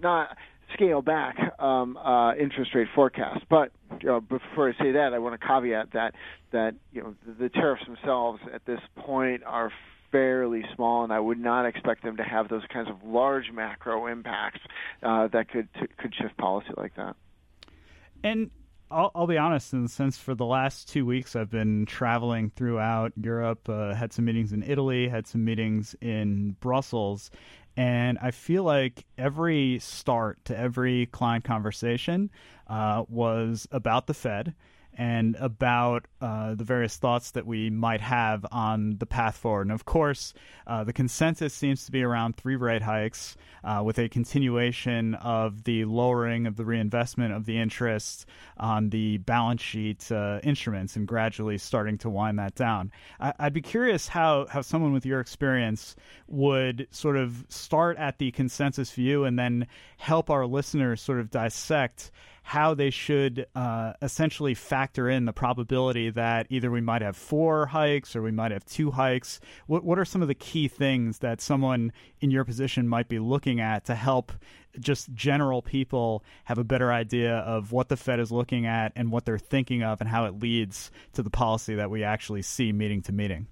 not scale back um, uh, interest rate forecasts. But before I say that, I want to caveat that that you know the, the tariffs themselves at this point are fairly small, and I would not expect them to have those kinds of large macro impacts uh, that could t- could shift policy like that. And I'll, I'll, be honest, in the sense, for the last two weeks, I've been traveling throughout Europe. Uh, had some meetings in Italy, had some meetings in Brussels, and I feel like every start to every client conversation uh, was about the Fed and about uh, the various thoughts that we might have on the path forward. And of course, uh, the consensus seems to be around three rate hikes uh, with a continuation of the lowering of the reinvestment of the interest on the balance sheet uh, instruments and gradually starting to wind that down. I- would be curious how, how someone with your experience would sort of start at the consensus view and then help our listeners sort of dissect how they should uh, essentially factor in the probability that either we might have four hikes or we might have two hikes. What, what are some of the key things that someone in your position might be looking at to help just general people have a better idea of what the Fed is looking at and what they're thinking of and how it leads to the policy that we actually see meeting to meeting?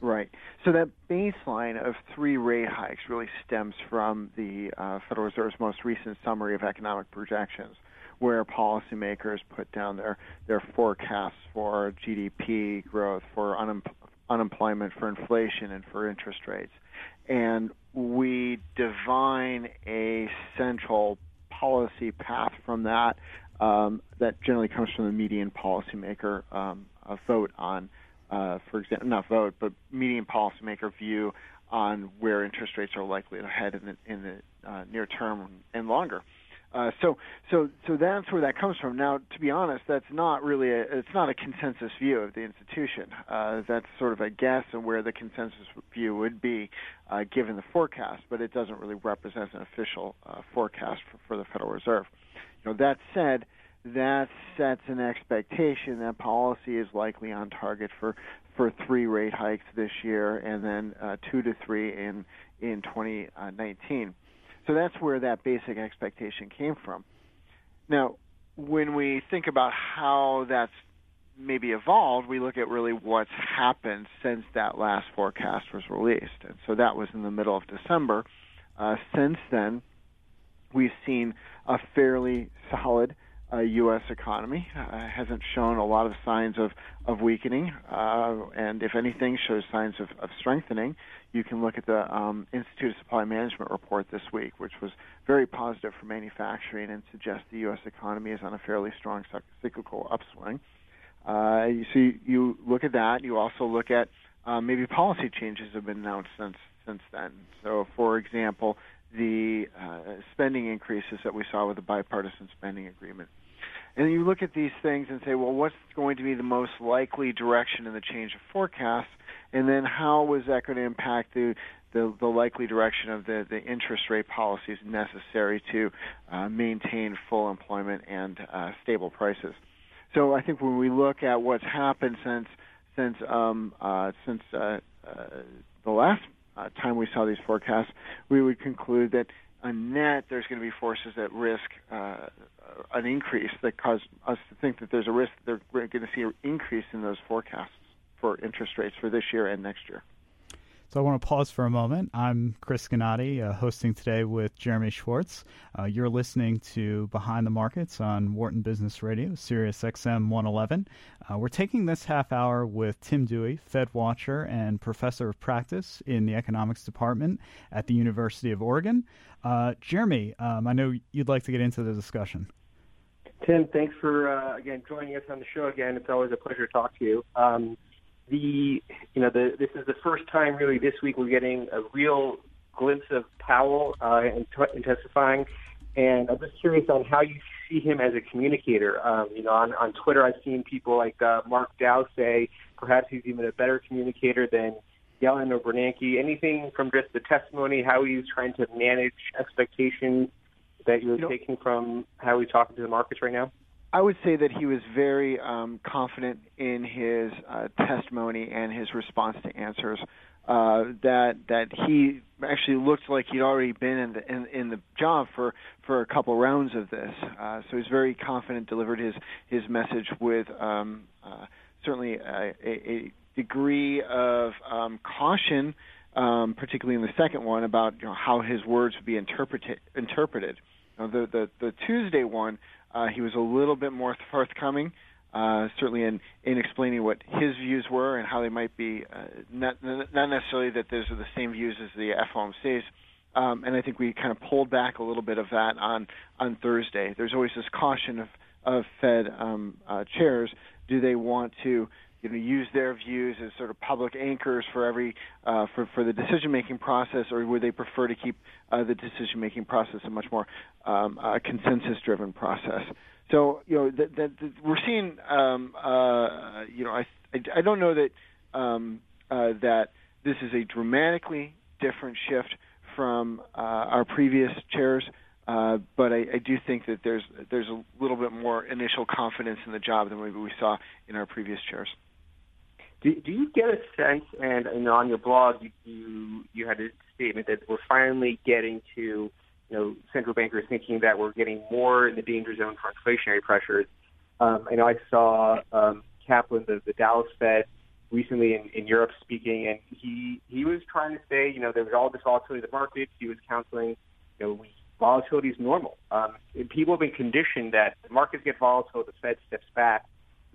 Right. So that baseline of three rate hikes really stems from the uh, Federal Reserve's most recent summary of economic projections where policymakers put down their their forecasts for GDP growth, for unem- unemployment, for inflation, and for interest rates, and we divine a central policy path from that um, that generally comes from the median policymaker um, vote on, uh, for example, not vote, but median policymaker view on where interest rates are likely to head in the, in the uh, near term and longer. Uh, so, so, so that's where that comes from. Now, to be honest, that's not really a, it's not a consensus view of the institution. Uh, that's sort of a guess of where the consensus view would be, uh, given the forecast, but it doesn't really represent an official uh, forecast for, for the Federal Reserve. You know, that said, that sets an expectation that policy is likely on target for for three rate hikes this year, and then uh, two to three in in 2019. So that's where that basic expectation came from. Now, when we think about how that's maybe evolved, we look at really what's happened since that last forecast was released. And so that was in the middle of December. Uh, since then, we've seen a fairly solid uh, U.S. economy. Uh, hasn't shown a lot of signs of, of weakening, uh, and if anything, shows signs of, of strengthening. You can look at the um, Institute of Supply Management report this week, which was very positive for manufacturing and suggests the U.S. economy is on a fairly strong cyclical upswing. Uh, you see, you look at that. You also look at uh, maybe policy changes have been announced since since then. So, for example, the uh, spending increases that we saw with the bipartisan spending agreement. And you look at these things and say, well, what's going to be the most likely direction in the change of forecast? And then how is that going to impact the, the, the likely direction of the, the interest rate policies necessary to uh, maintain full employment and uh, stable prices? So I think when we look at what's happened since since um, uh, since uh, uh, the last uh, time we saw these forecasts, we would conclude that a net there's going to be forces that risk an increase that cause us to think that there's a risk that they're going to see an increase in those forecasts for interest rates for this year and next year. So I want to pause for a moment. I'm Chris Gannatti, uh, hosting today with Jeremy Schwartz. Uh, you're listening to Behind the Markets on Wharton Business Radio, Sirius XM 111. Uh, we're taking this half hour with Tim Duy, Fed Watcher and Professor of Practice in the Economics Department at the University of Oregon. Uh, Jeremy, um, I know you'd like to get into the discussion. Tim, thanks for uh, again joining us on the show. Again, it's always a pleasure to talk to you. Um, the you know the this is the first time really this week we're getting a real glimpse of Powell uh, intensifying, and I'm just curious on how you see him as a communicator. Um, you know, on on Twitter I've seen people like uh, Mark Dow say perhaps he's even a better communicator than Yellen or Bernanke. Anything from just the testimony, how he's trying to manage expectations that you're you know, taking from how he's talking to the markets right now? I would say that he was very um, confident in his uh, testimony and his response to answers. Uh, that that he actually looked like he'd already been in the in, in the job for for a couple rounds of this. Uh, so he's very confident, delivered his his message with um, uh, certainly a, a, degree of um, caution, um, particularly in the second one about you know, how his words would be interpreted interpreted. Now, the the the Tuesday one uh, he was a little bit more forthcoming, uh, certainly in, in explaining what his views were and how they might be, uh, not, not necessarily that those are the same views as the FOMC's. Um, and I think we kind of pulled back a little bit of that on, on Thursday. There's always this caution of, of Fed um, uh, chairs. Do they want to you know, use their views as sort of public anchors for every uh, for for the decision making process, or would they prefer to keep uh, the decision making process a much more um, uh, consensus driven process? So you know that, that, that we're seeing. Um, uh, you know, I, I, I don't know that um, uh, that this is a dramatically different shift from uh, our previous chairs. Uh, but I, I do think that there's there's a little bit more initial confidence in the job than maybe we saw in our previous chairs. Do, you get a sense, and know, on your blog, you, you had a statement that we're finally getting to, you know, central bankers thinking that we're getting more in the danger zone for inflationary pressures. Um, I know I saw um, Kaplan, the, the Dallas Fed, recently in, in Europe speaking, and he he was trying to say, you know, there was all this volatility in the markets. He was counseling, you know, volatility is normal. Um, people have been conditioned that the markets get volatile, the Fed steps back.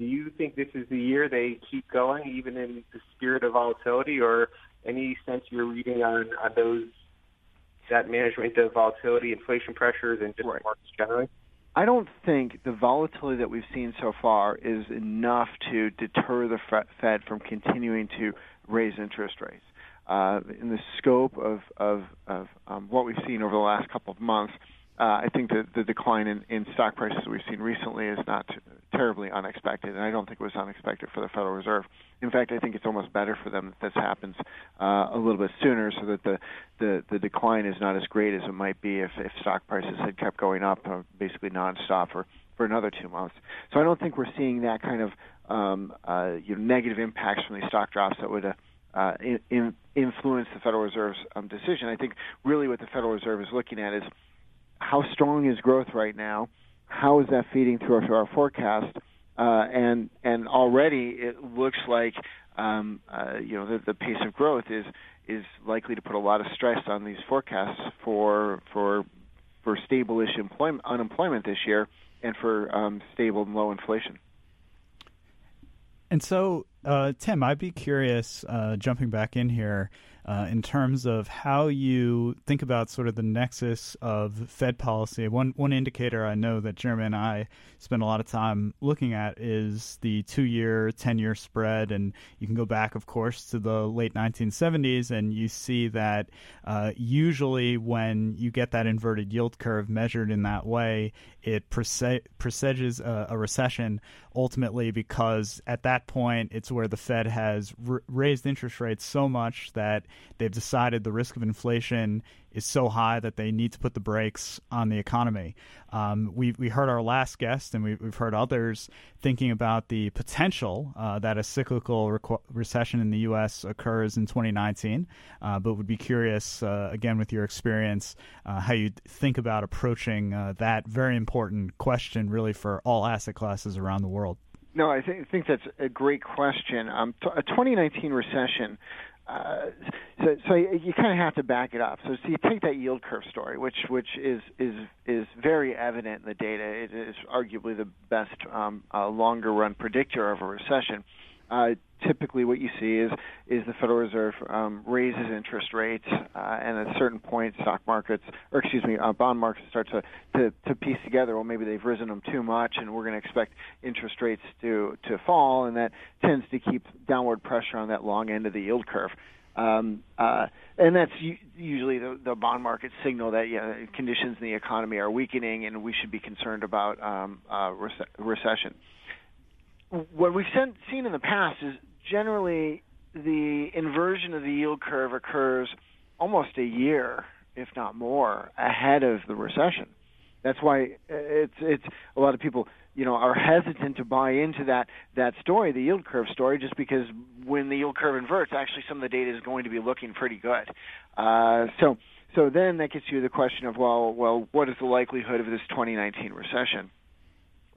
Do you think this is the year they keep going, even in the spirit of volatility, or any sense you're reading on, on those that management of volatility, inflation pressures, and just right. markets generally? I don't think the volatility that we've seen so far is enough to deter the Fed from continuing to raise interest rates. Uh, in the scope of, of, of um, what we've seen over the last couple of months, uh, I think that the decline in, in stock prices we've seen recently is not terribly unexpected, and I don't think it was unexpected for the Federal Reserve. In fact, I think it's almost better for them that this happens uh, a little bit sooner, so that the, the the decline is not as great as it might be if, if stock prices had kept going up uh, basically nonstop for for another two months. So I don't think we're seeing that kind of um, uh, you know, negative impacts from these stock drops that would uh, uh, in, influence the Federal Reserve's um, decision. I think really what the Federal Reserve is looking at is how strong is growth right now? How is that feeding through our, forecast? Uh, and and already it looks like um, uh, you know the, the pace of growth is is likely to put a lot of stress on these forecasts for for for stable-ish employment, unemployment this year and for um, stable and low inflation. And so, uh, Tim, I'd be curious, uh, jumping back in here, uh, in terms of how you think about sort of the nexus of Fed policy. One one indicator I know that Jeremy and I spend a lot of time looking at is the two year, ten year spread, and you can go back, of course, to the late 1970s, and you see that uh, usually when you get that inverted yield curve measured in that way, it presages a, a recession ultimately because at that point it's where the Fed has r- raised interest rates so much that they've decided the risk of inflation is so high that they need to put the brakes on the economy. Um, we we heard our last guest, and we, have heard others thinking about the potential uh, that a cyclical recession in the U.S. occurs in 2019. Uh, but would be curious, uh, again, with your experience, uh, how you think about approaching uh, that very important question, really for all asset classes around the world. No, I think, think that's a great question. Um, t- a 2019 recession uh, so, so you kind of have to back it up. So, so you take that yield curve story, which which is is is very evident in the data. It is arguably the best um, uh, longer run predictor of a recession uh, typically what you see is is the Federal Reserve um, raises interest rates, uh, and at a certain point, stock markets, or excuse me, uh, bond markets start to, to to piece together. Well, maybe they've risen them too much, and we're going to expect interest rates to to fall, and that tends to keep downward pressure on that long end of the yield curve. Um, uh, and that's usually the, the bond market signal that you know, conditions in the economy are weakening, and we should be concerned about um, uh, rec- recession what we've seen in the past is generally the inversion of the yield curve occurs almost a year, if not more, ahead of the recession. That's why it's it's a lot of people you know are hesitant to buy into that that story, the yield curve story, just because when the yield curve inverts, actually some of the data is going to be looking pretty good. Uh, so so then that gets you the question of well well what is the likelihood of this 2019 recession?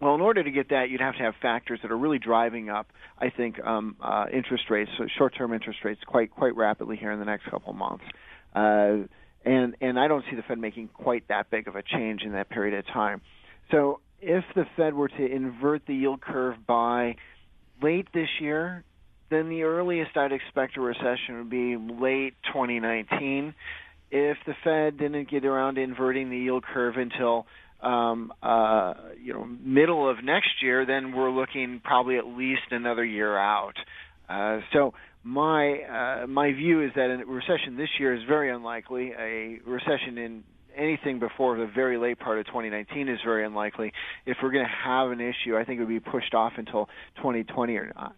Well, in order to get that, you'd have to have factors that are really driving up, I think, um, uh, interest rates, short-term interest rates, quite quite rapidly here in the next couple of months. Uh, and and I don't see the Fed making quite that big of a change in that period of time. So if the Fed were to invert the yield curve by late this year, then the earliest I'd expect a recession would be late 2019. If the Fed didn't get around to inverting the yield curve until um, uh, you know middle of next year, then we're looking probably at least another year out. Uh, so my uh, my view is that a recession this year is very unlikely. A recession in anything before the very late part of 2019 is very unlikely. If we're going to have an issue, I think it would be pushed off until 2020 or not.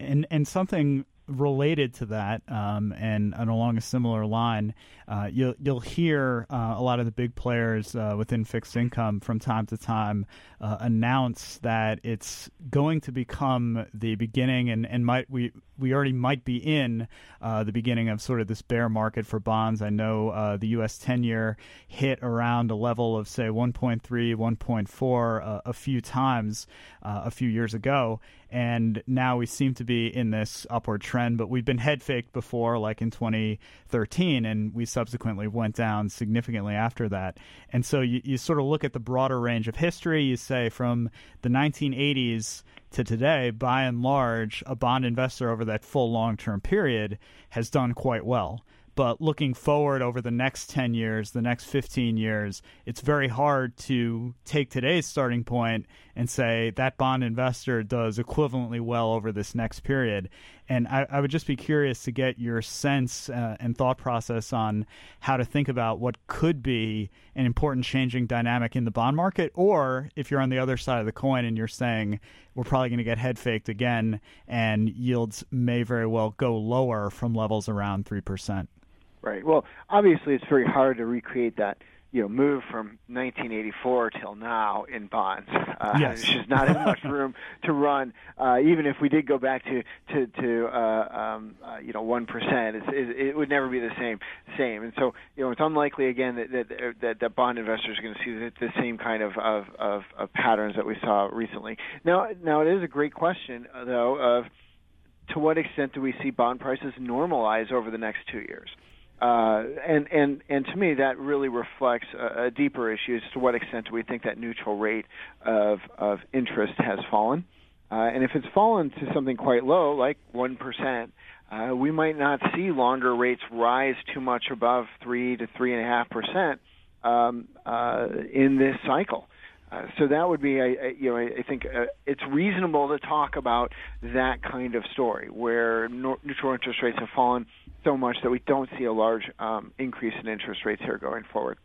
And and something related to that, um, and, and, along a similar line, uh, you'll you'll hear uh, a lot of the big players uh, within fixed income from time to time uh, announce that it's going to become the beginning, and, and might we we already might be in uh, the beginning of sort of this bear market for bonds. I know uh, the U.S. ten-year hit around a level of say 1.3, 1.4 a few times a few years ago, and now we seem to be in this upward trend. But we've been head faked before, like in 2013, and we subsequently went down significantly after that. And so you, you sort of look at the broader range of history. You say from the 1980s to today, by and large, a bond investor over that full long term period has done quite well. But looking forward over the next 10 years, the next 15 years, it's very hard to take today's starting point and say that bond investor does equivalently well over this next period. And I, I would just be curious to get your sense uh, and thought process on how to think about what could be an important changing dynamic in the bond market, or if you're on the other side of the coin and you're saying we're probably going to get head faked again and yields may very well go lower from levels around 3%. Right. Well, obviously, it's very hard to recreate that you know move from 1984 till now in bonds. Uh, yes. There's just not as much room to run. Uh, even if we did go back to to to uh, um, uh, you know one percent, it, it would never be the same same. And so you know it's unlikely again that that that, that bond investors are going to see the, the same kind of, of of of patterns that we saw recently. Now now it is a great question uh, though of to what extent do we see bond prices normalize over the next two years? Uh, and and and to me, that really reflects a, a, deeper issue as to what extent do we think that neutral rate of of interest has fallen. Uh, and if it's fallen to something quite low, like one percent, uh, we might not see longer rates rise too much above three to three and a half percent um, uh, in this cycle. Uh, so that would be, I, I, you know, I, I think uh, it's reasonable to talk about that kind of story where no, neutral interest rates have fallen so much that we don't see a large um, increase in interest rates here going forward.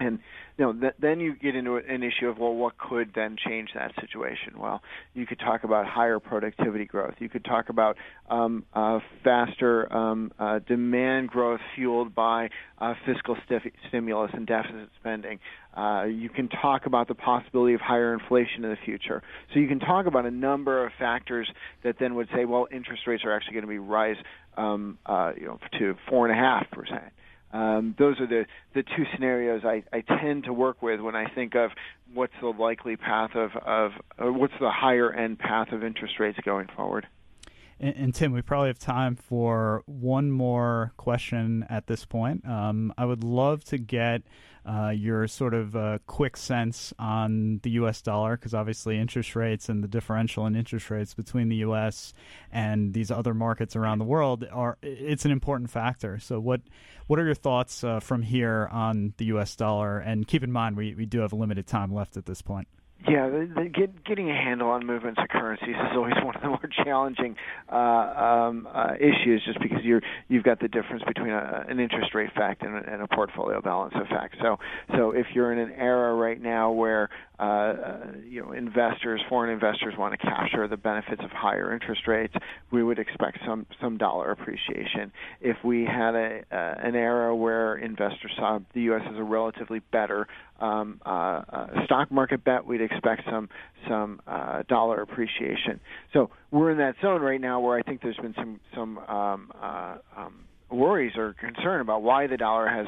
And you know, th- then you get into an issue of well, what could then change that situation? Well, you could talk about higher productivity growth. You could talk about um, uh, faster um, uh, demand growth fueled by uh, fiscal stif- stimulus and deficit spending. Uh, you can talk about the possibility of higher inflation in the future. So you can talk about a number of factors that then would say, well, interest rates are actually going to be rise, um, uh, you know, to four and a half percent. Um, those are the, the two scenarios I, I tend to work with when I think of what's the likely path of, of what's the higher end path of interest rates going forward. And, and, Tim, we probably have time for one more question at this point. Um, I would love to get uh, your sort of uh, quick sense on the U.S. dollar, because obviously interest rates and the differential in interest rates between the U.S. and these other markets around the world are it's an important factor. So, what what are your thoughts uh, from here on the U.S. dollar? And keep in mind, we, we do have a limited time left at this point. Yeah, the, the, get, getting a handle on movements of currencies is always one of the more challenging uh, um, uh, issues, just because you're you've got the difference between a, an interest rate fact and a, and a portfolio balance effect. So, so if you're in an era right now where uh, uh, you know investors, foreign investors, want to capture the benefits of higher interest rates, we would expect some some dollar appreciation. If we had a uh, an era where investors saw the U.S. as a relatively better um, uh, uh, stock market bet, we'd expect some some uh, dollar appreciation. So we're in that zone right now where I think there's been some some um, uh, um, worries or concern about why the dollar has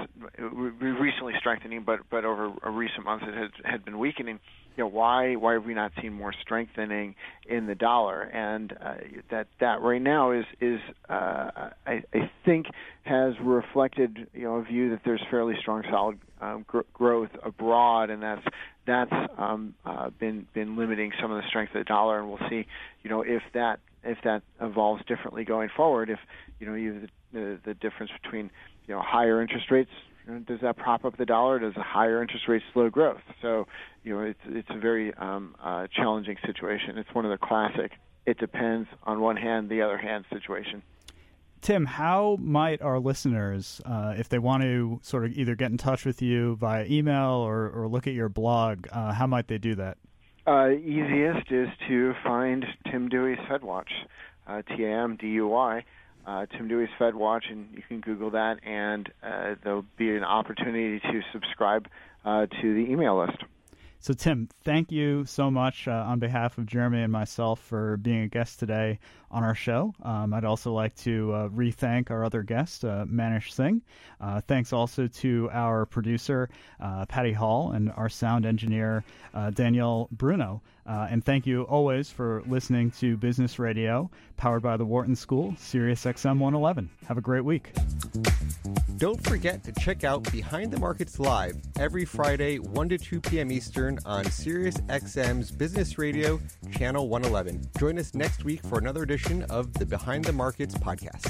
recently strengthening, but but over recent months it has had been weakening. You know why why have we not seen more strengthening in the dollar? And uh, that that right now is is uh, I, I think has reflected you know a view that there's fairly strong solid um, gr- growth abroad, and that's that's um, uh, been been limiting some of the strength of the dollar. And we'll see you know if that if that evolves differently going forward. If you know you the, the difference between you know higher interest rates you know, does that prop up the dollar? Does a higher interest rate slow growth? So, you know, it's it's a very um, uh, challenging situation. It's one of the classic. It depends on one hand, the other hand situation. Tim, how might our listeners, uh, if they want to sort of either get in touch with you via email or, or look at your blog, uh, how might they do that? Uh, easiest is to find Tim Duy's FedWatch, uh, T A M D U Y uh, Tim Duy's Fed Watch, and you can Google that, and uh, there'll be an opportunity to subscribe uh, to the email list. So, Tim, thank you so much uh, on behalf of Jeremy and myself for being a guest today on our show. Um, I'd also like to uh, re thank our other guest, uh, Manish Singh. Uh, thanks also to our producer, uh, Patty Hall, and our sound engineer, uh, Danielle Bruno. Uh, and thank you always for listening to Business Radio, powered by the Wharton School, Sirius XM 111. Have a great week. Don't forget to check out Behind the Markets Live every Friday, 1 to 2 p.m. Eastern on Sirius XM's Business Radio, Channel 111. Join us next week for another edition of the Behind the Markets podcast.